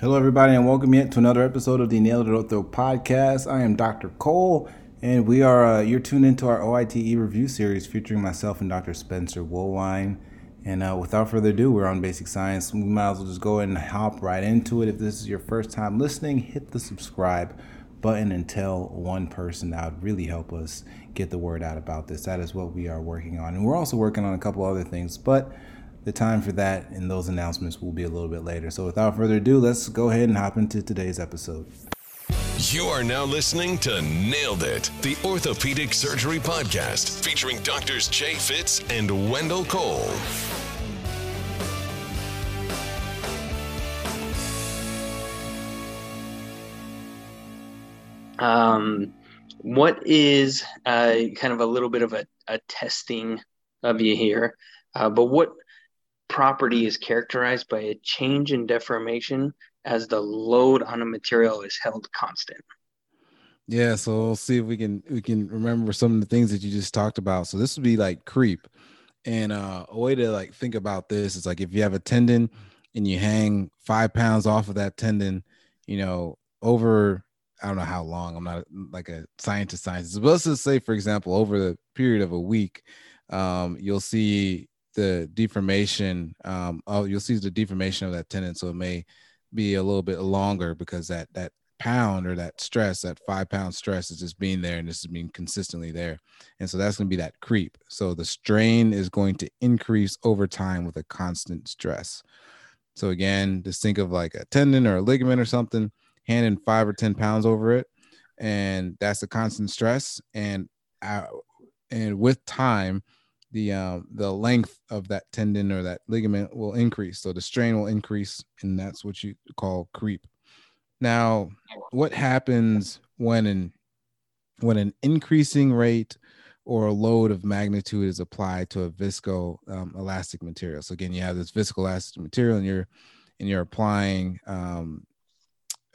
Hello, everybody, and welcome yet to another episode of the Nailed It Ortho podcast. I am Dr. Cole, and we are uh, you're tuned into our OITE review series featuring myself and Dr. Spencer Woolwine. And uh, without further ado, we're on basic science. We might as well just go ahead and hop right into it. If this is your first time listening, hit the subscribe button and tell one person. That would really help us get the word out about this. That is what we are working on, and we're also working on a couple other things, but the time for that and those announcements will be a little bit later. So without further ado, let's go ahead and hop into today's episode. You are now listening to Nailed It, the Orthopedic Surgery Podcast, featuring doctors Jay Fitz and Wendell Cole. Um, what is uh, kind of a little bit of a, a testing of you here, uh, but what property is characterized by a change in deformation as the load on a material is held constant. Yeah, so we'll see if we can we can remember some of the things that you just talked about. So this would be like creep. And uh, a way to like think about this is like if you have a tendon and you hang five pounds off of that tendon, you know, over I don't know how long. I'm not like a scientist scientist, but let's just say, for example, over the period of a week, um, you'll see the deformation um oh you'll see the deformation of that tendon so it may be a little bit longer because that that pound or that stress that five pound stress is just being there and this is being consistently there. And so that's going to be that creep. So the strain is going to increase over time with a constant stress. So again just think of like a tendon or a ligament or something handing five or ten pounds over it and that's the constant stress. And uh, and with time the um, the length of that tendon or that ligament will increase. So the strain will increase, and that's what you call creep. Now, what happens when an when an increasing rate or a load of magnitude is applied to a visco um, elastic material? So again, you have this viscoelastic material, and you're and you're applying um,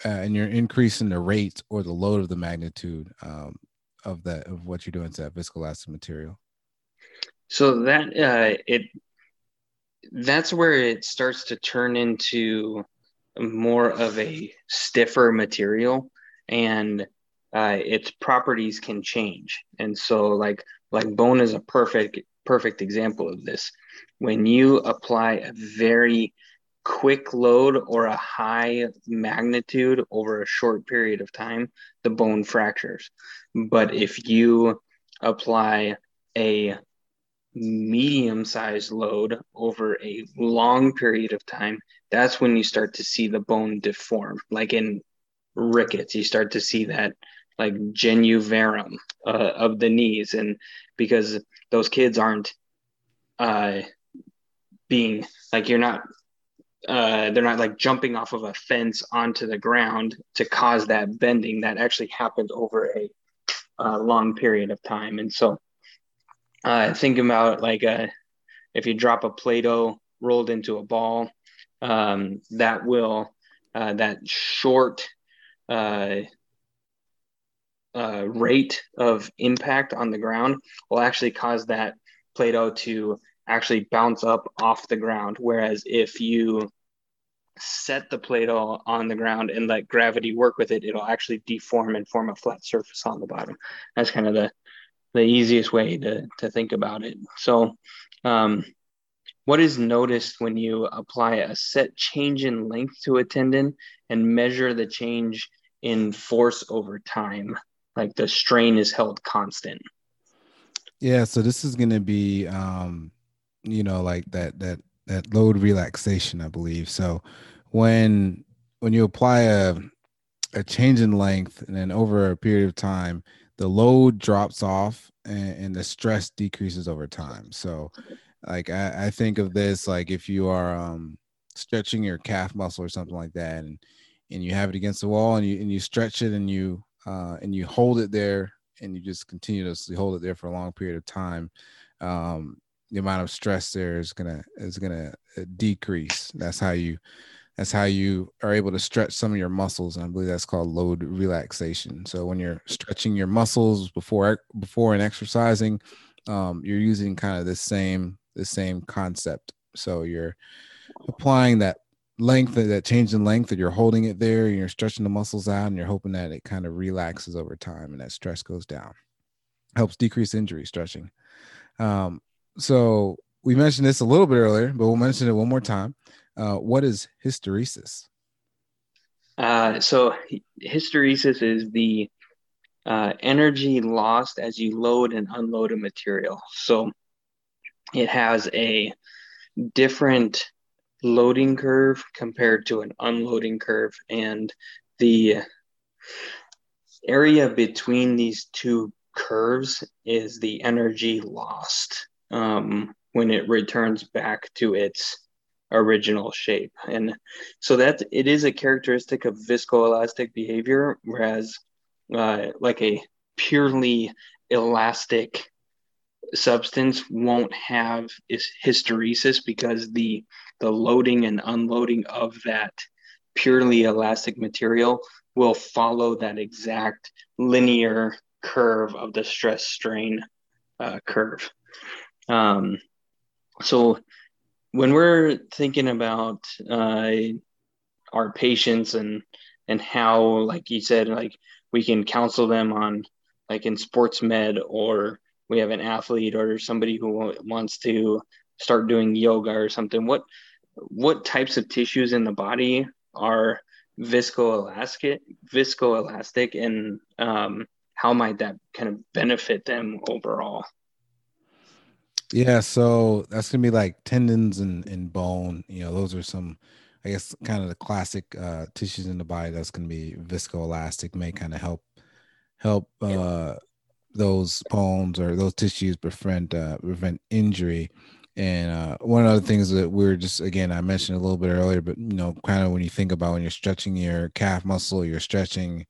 uh, and you're increasing the rate or the load of the magnitude um, of that of what you're doing to that viscoelastic material. So that uh, it that's where it starts to turn into more of a stiffer material, and uh, its properties can change. And so, like like bone is a perfect perfect example of this. When you apply a very quick load or a high magnitude over a short period of time, the bone fractures. But if you apply a medium sized load over a long period of time, that's when you start to see the bone deform. Like in rickets, you start to see that like genu varum uh, of the knees. And because those kids aren't uh, being like, you're not. Uh, they're not like jumping off of a fence onto the ground to cause that bending that actually happened over a, a long period of time. And so uh, think about like a, uh, if you drop a Play-Doh rolled into a ball, um, that will uh, that short uh, uh, rate of impact on the ground will actually cause that Play-Doh to actually bounce up off the ground. Whereas if you set the Play-Doh on the ground and let gravity work with it, it'll actually deform and form a flat surface on the bottom. That's kind of the the easiest way to, to think about it. So, um, what is noticed when you apply a set change in length to a tendon and measure the change in force over time? Like the strain is held constant. Yeah, so this is going to be, um, you know, like that that that load relaxation, I believe. So when when you apply a a change in length and then over a period of time, the load drops off and, and the stress decreases over time. So, like I, I, think of this like if you are um, stretching your calf muscle or something like that, and and you have it against the wall and you and you stretch it and you uh, and you hold it there and you just continuously hold it there for a long period of time. Um, the amount of stress there is gonna is gonna uh, decrease. That's how you that's how you are able to stretch some of your muscles and i believe that's called load relaxation. So when you're stretching your muscles before before and exercising um, you're using kind of the same the same concept. So you're applying that length that change in length that you're holding it there and you're stretching the muscles out and you're hoping that it kind of relaxes over time and that stress goes down. Helps decrease injury stretching. Um, so we mentioned this a little bit earlier but we'll mention it one more time uh, what is hysteresis? Uh, so hysteresis is the uh, energy lost as you load and unload a material. So it has a different loading curve compared to an unloading curve and the area between these two curves is the energy lost um, when it returns back to its original shape and so that it is a characteristic of viscoelastic behavior whereas uh, like a purely elastic substance won't have is hysteresis because the the loading and unloading of that purely elastic material will follow that exact linear curve of the stress strain uh, curve. Um, so when we're thinking about uh, our patients and and how, like you said, like we can counsel them on like in sports med or we have an athlete or somebody who wants to start doing yoga or something what what types of tissues in the body are viscoelastic viscoelastic and um, how might that kind of benefit them overall yeah so that's gonna be like tendons and, and bone you know those are some i guess kind of the classic uh, tissues in the body that's gonna be viscoelastic may kind of help help uh, those bones or those tissues prevent uh, prevent injury. And uh, one of the things that we are just again I mentioned a little bit earlier, but you know, kind of when you think about when you're stretching your calf muscle, you're stretching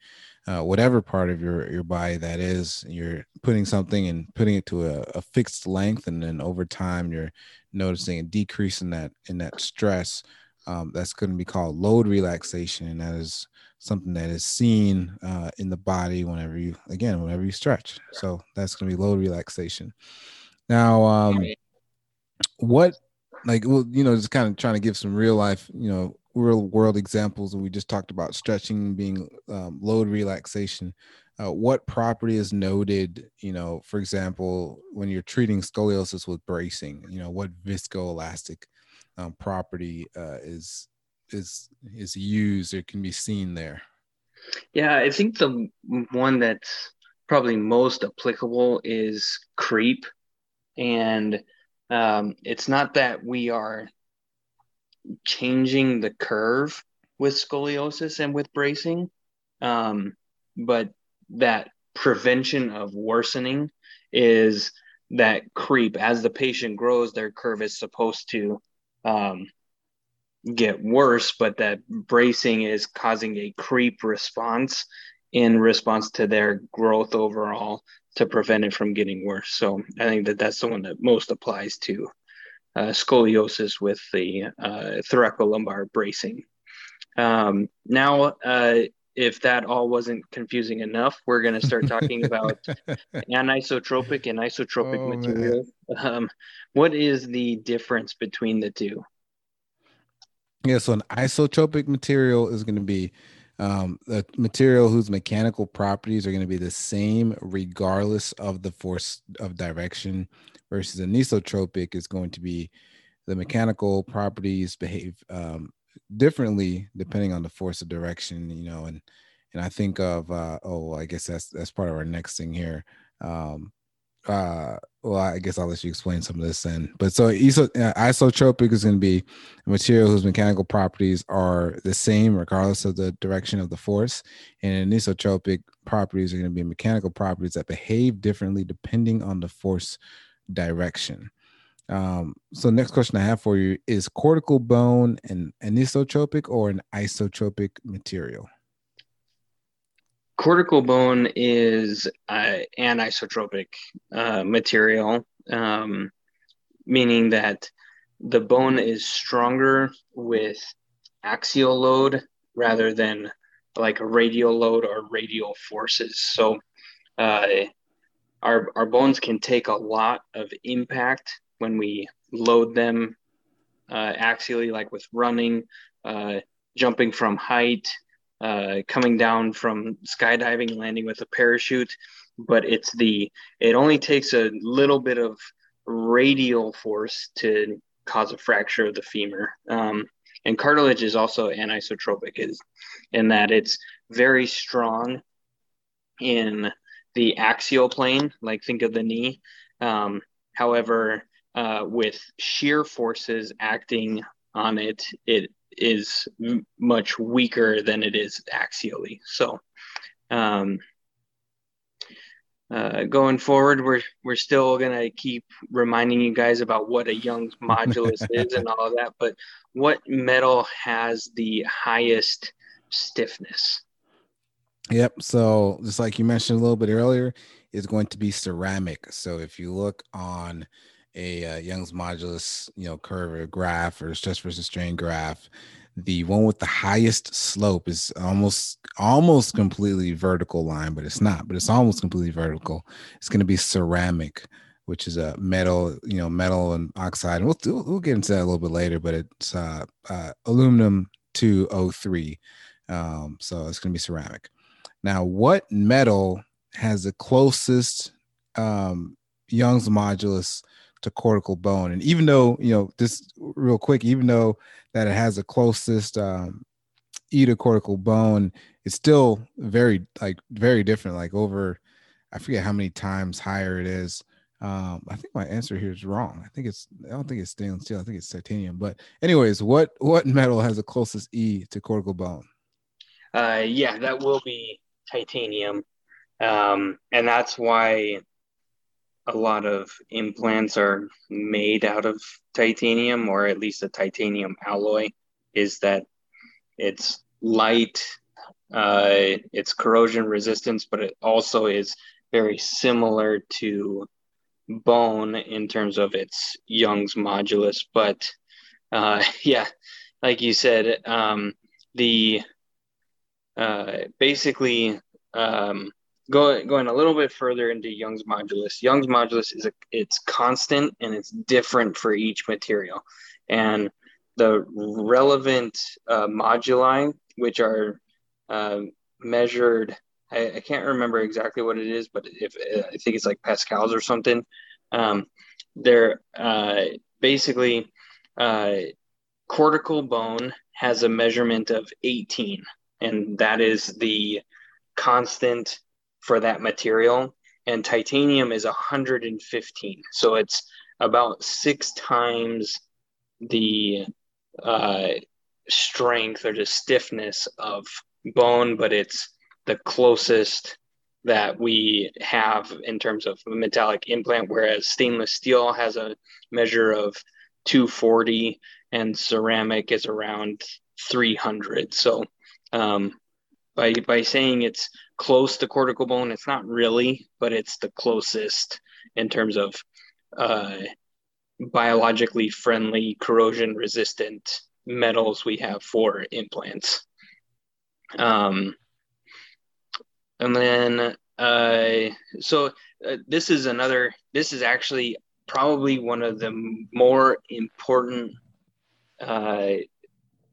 uh, whatever part of your your body that is, you're putting something and putting it to a, a fixed length, and then over time you're noticing a decrease in that in that stress. Um, that's going to be called load relaxation, and that is something that is seen uh, in the body whenever you again whenever you stretch so that's going to be load relaxation now um what like well you know just kind of trying to give some real life you know real world examples and we just talked about stretching being um, load relaxation uh, what property is noted you know for example when you're treating scoliosis with bracing you know what viscoelastic um, property uh, is is is used or can be seen there? Yeah, I think the one that's probably most applicable is creep, and um, it's not that we are changing the curve with scoliosis and with bracing, um, but that prevention of worsening is that creep as the patient grows their curve is supposed to um, get worse, but that bracing is causing a creep response in response to their growth overall to prevent it from getting worse. So I think that that's the one that most applies to uh, scoliosis with the uh, thoracolumbar bracing. Um, now, uh, if that all wasn't confusing enough, we're going to start talking about anisotropic and isotropic oh, material. Um, what is the difference between the two? Yeah, so an isotropic material is going to be um, the material whose mechanical properties are going to be the same regardless of the force of direction, versus anisotropic is going to be the mechanical properties behave um, differently depending on the force of direction. You know, and and I think of uh, oh, I guess that's that's part of our next thing here. Um, uh well i guess i'll let you explain some of this then. But so iso, uh, isotropic is going to be a material whose mechanical properties are the same regardless of the direction of the force. And anisotropic properties are going to be mechanical properties that behave differently depending on the force direction. Um, so next question i have for you is cortical bone an anisotropic or an isotropic material cortical bone is uh, anisotropic uh, material, um, meaning that the bone is stronger with axial load rather than like a radial load or radial forces. So uh, our, our bones can take a lot of impact when we load them uh, axially, like with running, uh, jumping from height, uh, coming down from skydiving, landing with a parachute. But it's the it only takes a little bit of radial force to cause a fracture of the femur. Um, and cartilage is also anisotropic, is in that it's very strong in the axial plane, like think of the knee. Um, however, uh, with shear forces acting on it, it is m- much weaker than it is axially. So, um, uh, going forward, we're we're still gonna keep reminding you guys about what a Young's modulus is and all of that. But what metal has the highest stiffness? Yep. So just like you mentioned a little bit earlier, is going to be ceramic. So if you look on a uh, Young's modulus, you know, curve or graph or stress versus strain graph, the one with the highest slope is almost almost completely vertical line, but it's not. But it's almost completely vertical. It's going to be ceramic, which is a metal, you know, metal and oxide. And We'll we'll get into that a little bit later, but it's uh, uh, aluminum 203. Um, so it's going to be ceramic. Now, what metal has the closest um, Young's modulus to cortical bone? And even though, you know, this real quick, even though that it has the closest um, E to cortical bone, it's still very, like, very different. Like, over, I forget how many times higher it is. Um, I think my answer here is wrong. I think it's, I don't think it's stainless steel. I think it's titanium. But, anyways, what what metal has the closest E to cortical bone? Uh, yeah, that will be titanium. Um, and that's why a lot of implants are made out of titanium or at least a titanium alloy is that it's light uh, it's corrosion resistance but it also is very similar to bone in terms of its young's modulus. But uh, yeah like you said um, the uh, basically um, going going a little bit further into Young's modulus. Young's modulus is a it's constant and it's different for each material, and the relevant uh, moduli, which are uh, measured. I, I, can't remember exactly what it is, but if I think it's like pascals or something. Um, they're uh, basically uh, cortical bone has a measurement of 18 and that is the constant for that material. And titanium is 115. So it's about six times the uh, strength or the stiffness of bone, but it's the closest that we have in terms of a metallic implant, whereas stainless steel has a measure of 240 and ceramic is around 300. So um, by by saying it's close to cortical bone, it's not really, but it's the closest in terms of uh, biologically friendly, corrosion resistant metals we have for implants. Um, and then, uh, so uh, this is another, this is actually probably one of the more important uh,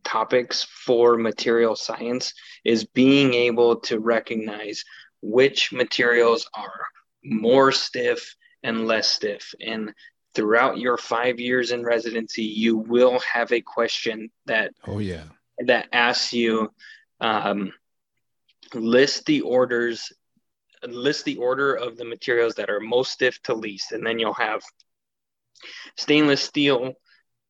topics for material science is being able to recognize which materials are more stiff and less stiff. And throughout your five years in residency, you will have a question that oh yeah that asks you um, list the orders list the order of the materials that are most stiff to least and then you'll have stainless steel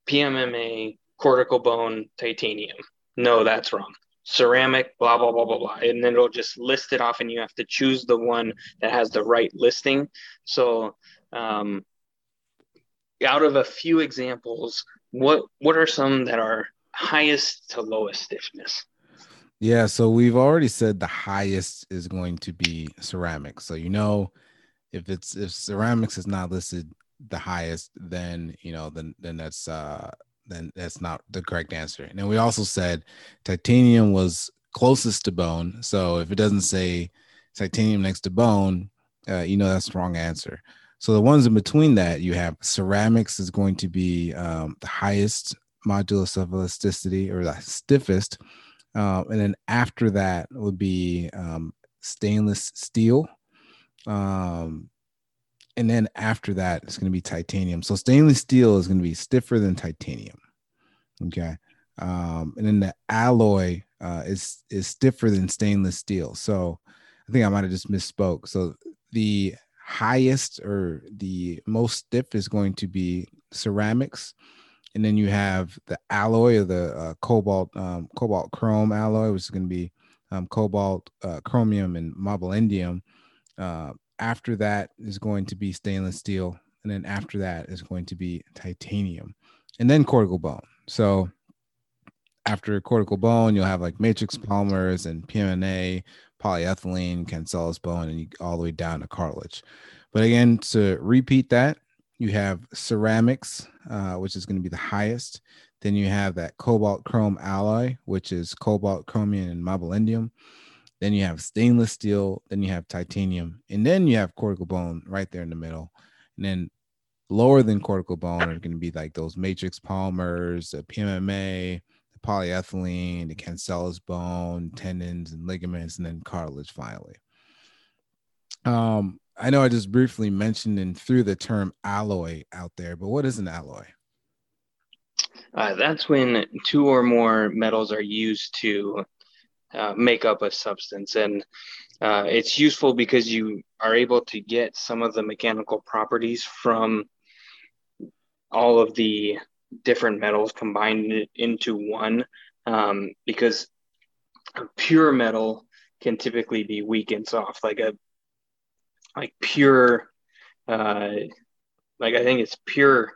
pmma cortical bone titanium. No, that's wrong. Ceramic, blah, blah, blah, blah, blah. And then it'll just list it off, and you have to choose the one that has the right listing. So, um, out of a few examples, what what are some that are highest to lowest stiffness? Yeah, so we've already said the highest is going to be ceramic. So you know, if it's if ceramics is not listed the highest, then you know then then that's uh then that's not the correct answer. And then we also said titanium was closest to bone. So if it doesn't say titanium next to bone, uh, you know that's the wrong answer. So the ones in between that, you have ceramics is going to be um, the highest modulus of elasticity or the stiffest. Uh, and then after that would be um, stainless steel. Um, and then after that, it's going to be titanium. So stainless steel is going to be stiffer than titanium. Okay. Um, and then the alloy uh, is is stiffer than stainless steel. So I think I might have just misspoke. So the highest or the most stiff is going to be ceramics, and then you have the alloy of the uh, cobalt um, cobalt chrome alloy, which is going to be um, cobalt, uh, chromium, and mobelendium. Uh, after that is going to be stainless steel, and then after that is going to be titanium, and then cortical bone. So after cortical bone, you'll have like matrix polymers and PMMA, polyethylene, cancellous bone, and you, all the way down to cartilage. But again, to repeat that, you have ceramics, uh, which is going to be the highest. Then you have that cobalt chrome alloy, which is cobalt, chromium, and mobelendium. Then you have stainless steel. Then you have titanium. And then you have cortical bone right there in the middle. And then lower than cortical bone are going to be like those matrix polymers, the PMMA, the polyethylene, the cancellous bone, tendons and ligaments, and then cartilage finally. Um, I know I just briefly mentioned and threw the term alloy out there, but what is an alloy? Uh, that's when two or more metals are used to uh, make up a substance. And uh, it's useful because you are able to get some of the mechanical properties from all of the different metals combined into one. Um, because a pure metal can typically be weak and soft, like a like pure, uh, like I think it's pure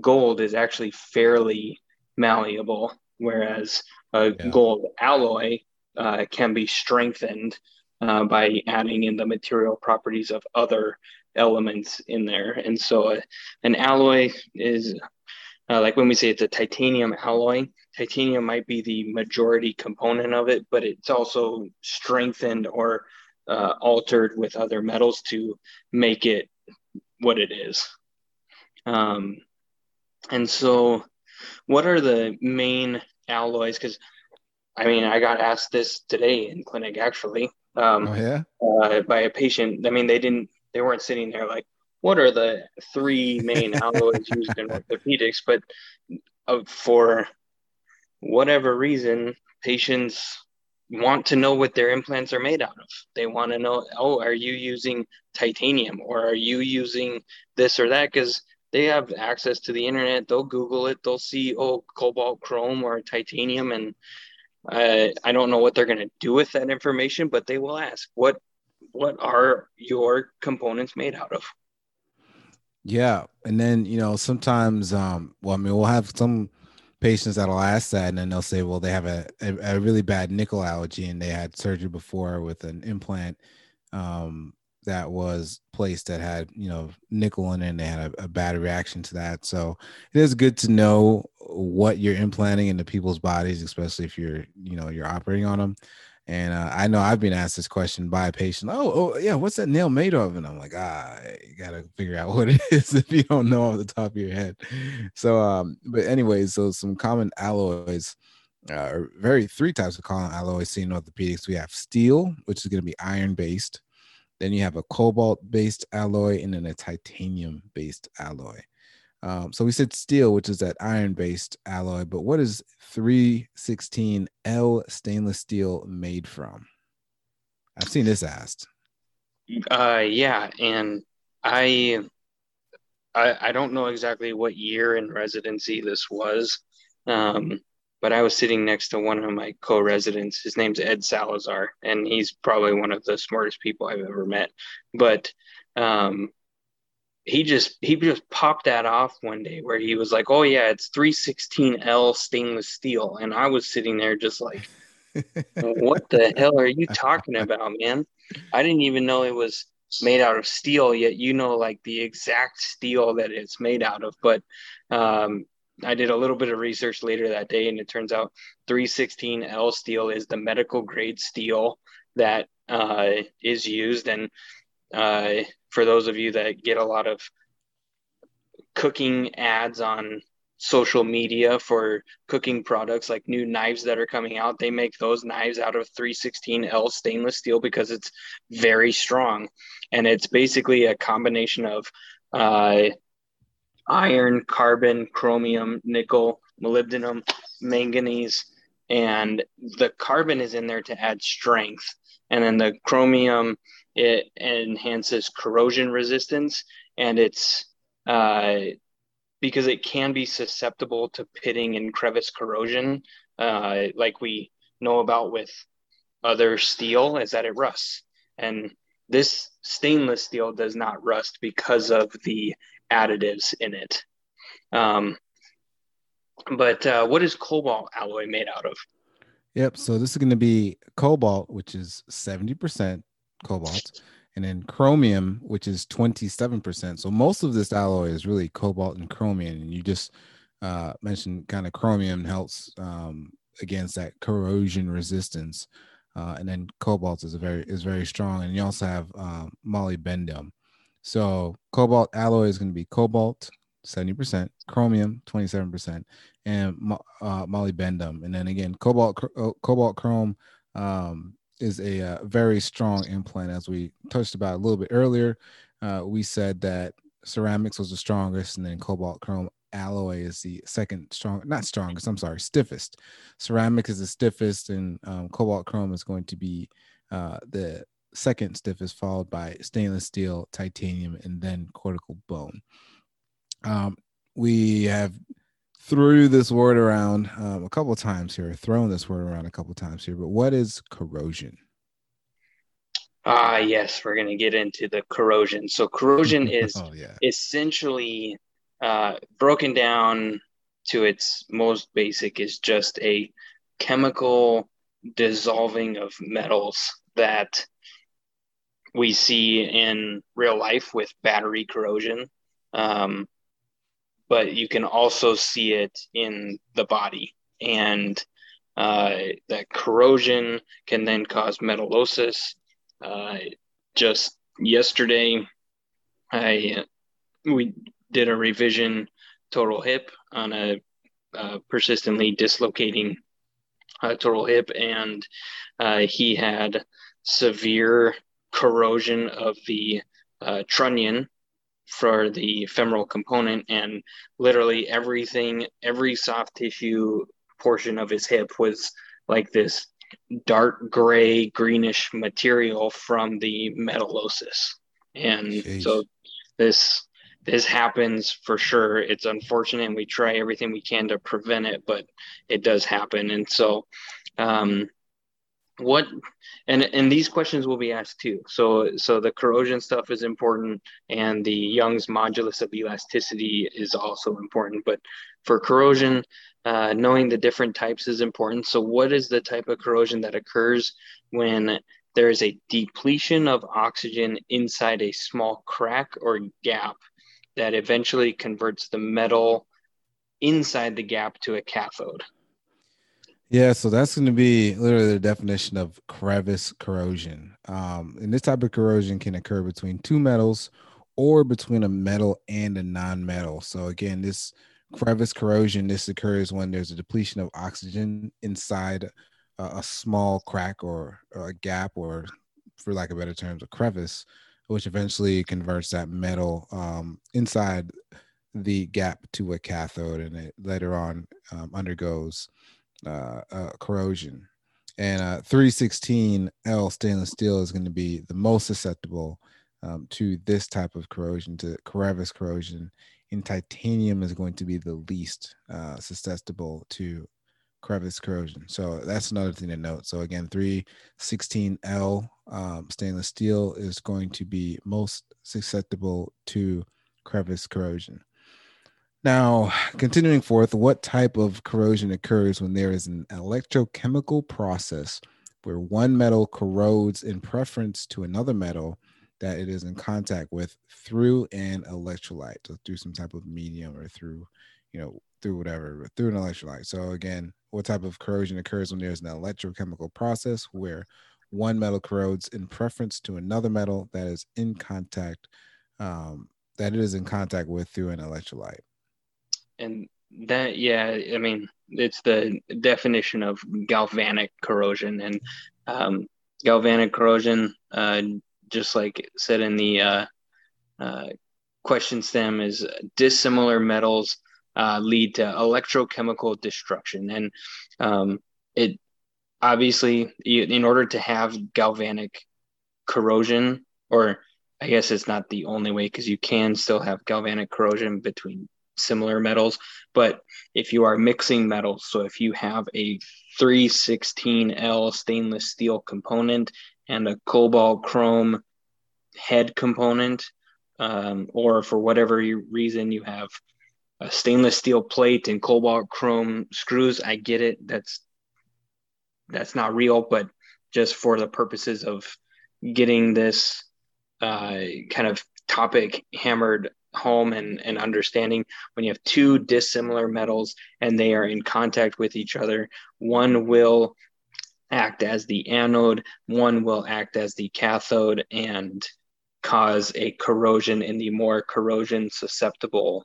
gold is actually fairly malleable, whereas a yeah. gold alloy uh, can be strengthened uh, by adding in the material properties of other elements in there. And so uh, an alloy is uh, like when we say it's a titanium alloy, titanium might be the majority component of it, but it's also strengthened or uh, altered with other metals to make it what it is. Um, and so, what are the main alloys? Because I mean, I got asked this today in clinic actually. Um, oh yeah. Uh, by a patient. I mean, they didn't. They weren't sitting there like, "What are the three main alloys used in orthopedics?" But uh, for whatever reason, patients want to know what their implants are made out of. They want to know, oh, are you using titanium or are you using this or that? Because they have access to the internet. They'll Google it. They'll see, oh, cobalt chrome or titanium. And uh, I don't know what they're going to do with that information, but they will ask, what, what are your components made out of? Yeah. And then, you know, sometimes, um, well, I mean, we'll have some patients that'll ask that and then they'll say, well, they have a, a, a really bad nickel allergy and they had surgery before with an implant. Um, that was placed that had you know nickel in it and they had a, a, bad reaction to that. So it is good to know what you're implanting into people's bodies especially if you're you know you're operating on them and uh, i know i've been asked this question by a patient oh, oh yeah what's that nail made of? And i'm like ah you gotta figure out what it is if you don't know off the top of your head. So um but anyways so some common alloys uh, very three types of common alloys seen in orthopedics. We have steel which is going to be iron based then you have a cobalt based alloy and then a titanium based alloy. Um, so we said steel, which is that iron based alloy, but what is 316L stainless steel made from? I've seen this asked. Uh, yeah, and I, I, I don't know exactly what year in residency this was, um, but I was sitting next to one of my co-residents. His name's Ed Salazar, and he's probably one of the smartest people I've ever met. But um, he just he just popped that off one day where he was like, "Oh yeah, it's 316L stainless steel," and I was sitting there just like, "What the hell are you talking about, man?" I didn't even know it was made out of steel yet you know like the exact steel that it's made out of but um, I did a little bit of research later that day, and it turns out 316L steel is the medical grade steel that uh, is used. And uh, for those of you that get a lot of cooking ads on social media for cooking products like new knives that are coming out they make those knives out of 316l stainless steel because it's very strong and it's basically a combination of uh, iron carbon chromium nickel molybdenum manganese and the carbon is in there to add strength and then the chromium it enhances corrosion resistance and it's uh, because it can be susceptible to pitting and crevice corrosion, uh, like we know about with other steel, is that it rusts. And this stainless steel does not rust because of the additives in it. Um, but uh, what is cobalt alloy made out of? Yep. So this is going to be cobalt, which is 70% cobalt and then chromium, which is 27%. So most of this alloy is really cobalt and chromium. And you just uh, mentioned kind of chromium helps um, against that corrosion resistance. Uh, and then cobalt is very is very strong. And you also have um, molybdenum. So cobalt alloy is going to be cobalt 70%, chromium 27%, and uh, molybdenum. And then again, cobalt uh, cobalt chrome um, is a uh, very strong implant, as we touched about a little bit earlier. Uh, we said that ceramics was the strongest, and then cobalt chrome alloy is the second strong, not strongest. I'm sorry, stiffest. Ceramic is the stiffest, and um, cobalt chrome is going to be uh, the second stiffest, followed by stainless steel, titanium, and then cortical bone. Um, we have threw this word around um, a couple times here, thrown this word around a couple times here, but what is corrosion? Ah, yes, we're going to get into the corrosion. So, corrosion is oh, yeah. essentially uh, broken down to its most basic, is just a chemical dissolving of metals that we see in real life with battery corrosion. Um, but you can also see it in the body. And uh, that corrosion can then cause metallosis. Uh, just yesterday, I we did a revision total hip on a, persistently dislocating uh, total hip, and uh, he had severe corrosion of the uh, trunnion for the femoral component and literally everything every soft tissue portion of his hip was like this dark gray greenish material from the metallosis. And Jeez. so this this happens for sure. It's unfortunate and we try everything we can to prevent it but it does happen. And so um, what and and these questions will be asked too. So so the corrosion stuff is important and the young's modulus of elasticity is also important. But for corrosion uh, knowing the different types is important. So what is the type of corrosion that occurs when there is a depletion of oxygen inside a small crack or gap that eventually converts the metal inside the gap to a cathode yeah, so that's going to be literally the definition of crevice corrosion. Um, and this type of corrosion can occur between two metals or between a metal and a non-metal. So again, this crevice corrosion this occurs when there's a depletion of oxygen inside a, a small crack or, or, a gap, or for lack of better terms, a crevice, which eventually converts that metal um, inside the gap to a cathode, and it later on um, undergoes uh, uh, corrosion. And uh, 316L stainless steel is going to be the most susceptible um, to this type of corrosion, to crevice corrosion. And titanium is going to be the least uh, susceptible to crevice corrosion. So that's another thing to note. So again, 316L um, stainless steel is going to be most susceptible to crevice corrosion. Now, continuing forth, what type of corrosion occurs when there is an electrochemical process where one metal corrodes in preference to another metal that it is in contact with through an electrolyte, so through some type of medium or through, you know, through whatever, through an electrolyte. So again, what type of corrosion occurs when there's an electrochemical process where one metal corrodes in preference to another metal that is in contact, um, that it is in contact with through an electrolyte? And that yeah, I mean it's the definition of galvanic corrosion. And um, galvanic corrosion, uh, just like said in the uh, uh, question stem, is dissimilar metals uh, lead to electrochemical destruction, and um, it obviously in order to have galvanic corrosion, or I guess it's not the only way because you can still have galvanic corrosion between similar metals. But if you are mixing metals, so if you have a 316L stainless steel component and a cobalt chrome head component, um, or for whatever reason you have a stainless steel plate and cobalt chrome screws, I get it. That's that's not real, but just for the purposes of getting this uh, kind of topic hammered home and, and understanding when you have two dissimilar metals and they are in contact with each other one will act as the anode one will act as the cathode and cause a corrosion in the more corrosion susceptible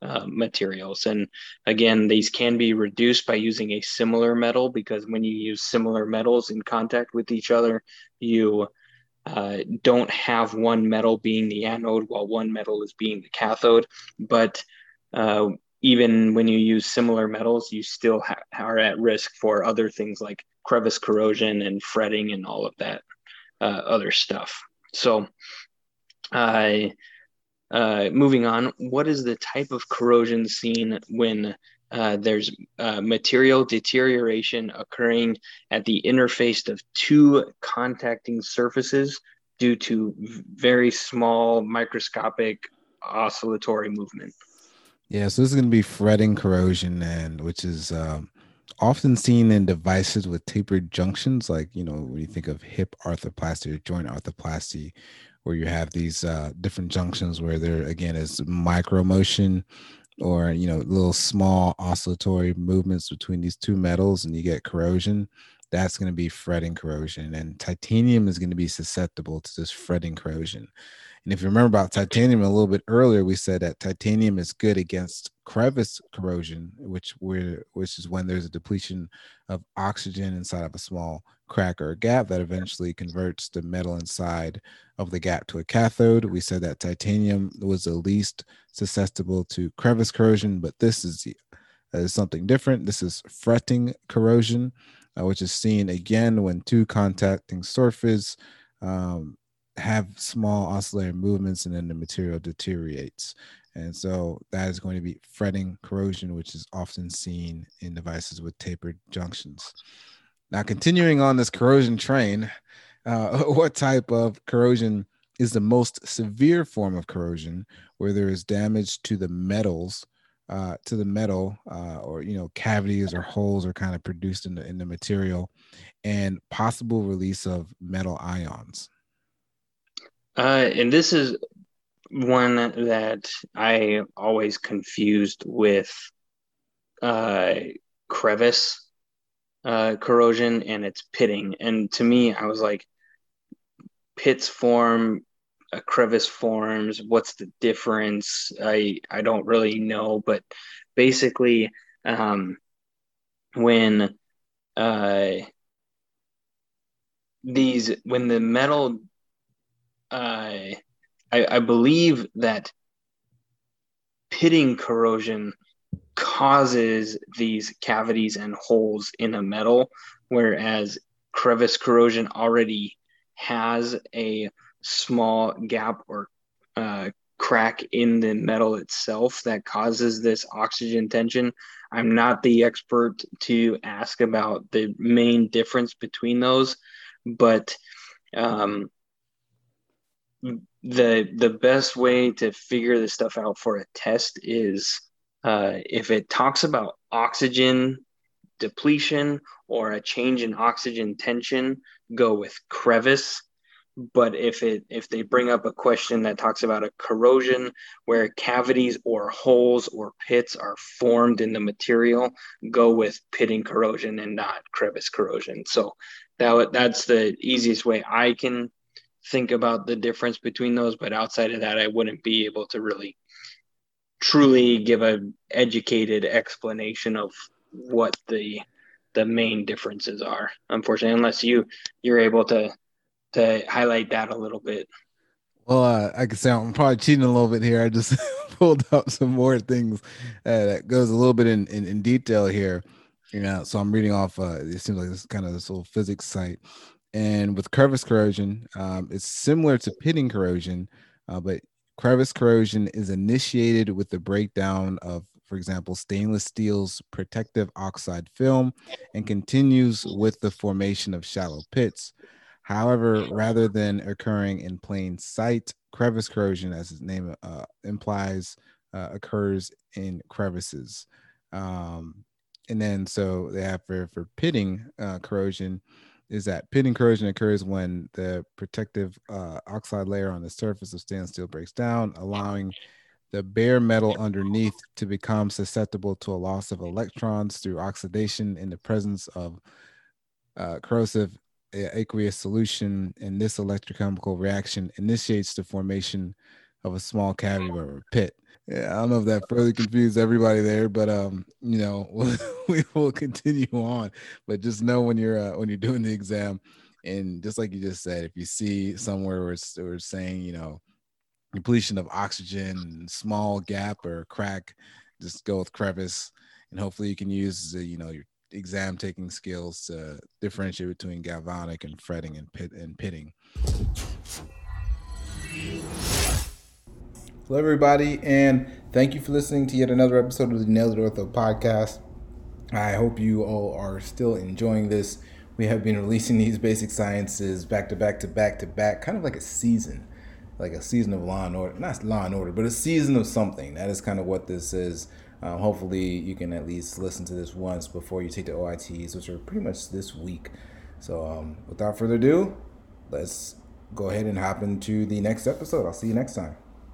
uh, materials. And again these can be reduced by using a similar metal because when you use similar metals in contact with each other you uh, don't have one metal being the anode while one metal is being the cathode. But uh, even when you use similar metals, you still ha- are at risk for other things like crevice corrosion and fretting and all of that uh, other stuff. So, uh, moving on, what is the type of corrosion seen when uh, there's uh, material deterioration occurring at the interface of two contacting surfaces due to very small microscopic oscillatory movement. Yeah, so this is going to be fretting corrosion, and which is um, often seen in devices with tapered junctions, like you know when you think of hip arthroplasty or joint arthroplasty, where you have these uh, different junctions where there again is micro motion or you know little small oscillatory movements between these two metals and you get corrosion that's going to be fretting corrosion and titanium is going to be susceptible to this fretting corrosion and if you remember about titanium a little bit earlier we said that titanium is good against crevice corrosion which where which is when there's a depletion of oxygen inside of a small crack or a gap that eventually converts the metal inside of the gap to a cathode. We said that titanium was the least susceptible to crevice corrosion, but this is, uh, is something different. This is fretting corrosion, uh, which is seen again when two contacting surfaces um, have small oscillatory movements and then the material deteriorates. And so that is going to be fretting corrosion, which is often seen in devices with tapered junctions. Now, continuing on this corrosion train, uh, what type of corrosion is the most severe form of corrosion where there is damage to the metals uh, to the metal uh, or you know cavities or holes are kind of produced in the in the material and possible release of metal ions uh, and this is one that i always confused with uh, crevice uh, corrosion and it's pitting. And to me, I was like, pits form, a crevice forms. What's the difference? I I don't really know, but basically, um, when uh, these when the metal, uh, I, I believe that pitting corrosion causes these cavities and holes in a metal, whereas crevice corrosion already has a small gap or uh, crack in the metal itself that causes this oxygen tension. I'm not the expert to ask about the main difference between those, but um, the the best way to figure this stuff out for a test is uh, if it talks about oxygen depletion or a change in oxygen tension, go with crevice. But if it if they bring up a question that talks about a corrosion where cavities or holes or pits are formed in the material, go with pitting corrosion and not crevice corrosion. So that that's the easiest way I can think about the difference between those. But outside of that, I wouldn't be able to really truly give a educated explanation of what the the main differences are unfortunately unless you you're able to to highlight that a little bit. Well uh, i can say i'm probably cheating a little bit here. I just pulled up some more things uh, that goes a little bit in, in, in detail here you know so i'm reading off uh it seems like this kind of this little physics site. And with crevice corrosion um, it's similar to pitting corrosion uh, but crevice corrosion is initiated with the breakdown of for example, stainless steel's protective oxide film and continues with the formation of shallow pits. However, rather than occurring in plain sight, crevice corrosion, as its name uh, implies, uh, occurs in crevices. Um, and then, so they have for, for pitting uh, corrosion, is that pitting corrosion occurs when the protective uh, oxide layer on the surface of stainless steel breaks down, allowing the bare metal underneath to become susceptible to a loss of electrons through oxidation in the presence of uh, corrosive aqueous solution. And this electrochemical reaction initiates the formation of a small cavity or pit. Yeah, I don't know if that further confused everybody there, but um, you know, we will continue on. But just know when you're uh, when you're doing the exam, and just like you just said, if you see somewhere where it's, where it's saying, you know, depletion of oxygen, small gap or crack, just go with crevice, and hopefully you can use the, you know your exam taking skills to differentiate between galvanic and fretting and pit and pitting. Hello, everybody, and thank you for listening to yet another episode of the Nailed It Ortho podcast. I hope you all are still enjoying this. We have been releasing these basic sciences back to back to back to back, kind of like a season like a season of Law and Order, not Law and Order, but a season of something. That is kind of what this is. Um, hopefully, you can at least listen to this once before you take the OITs, which are pretty much this week. So, um, without further ado, let's go ahead and hop into the next episode. I'll see you next time.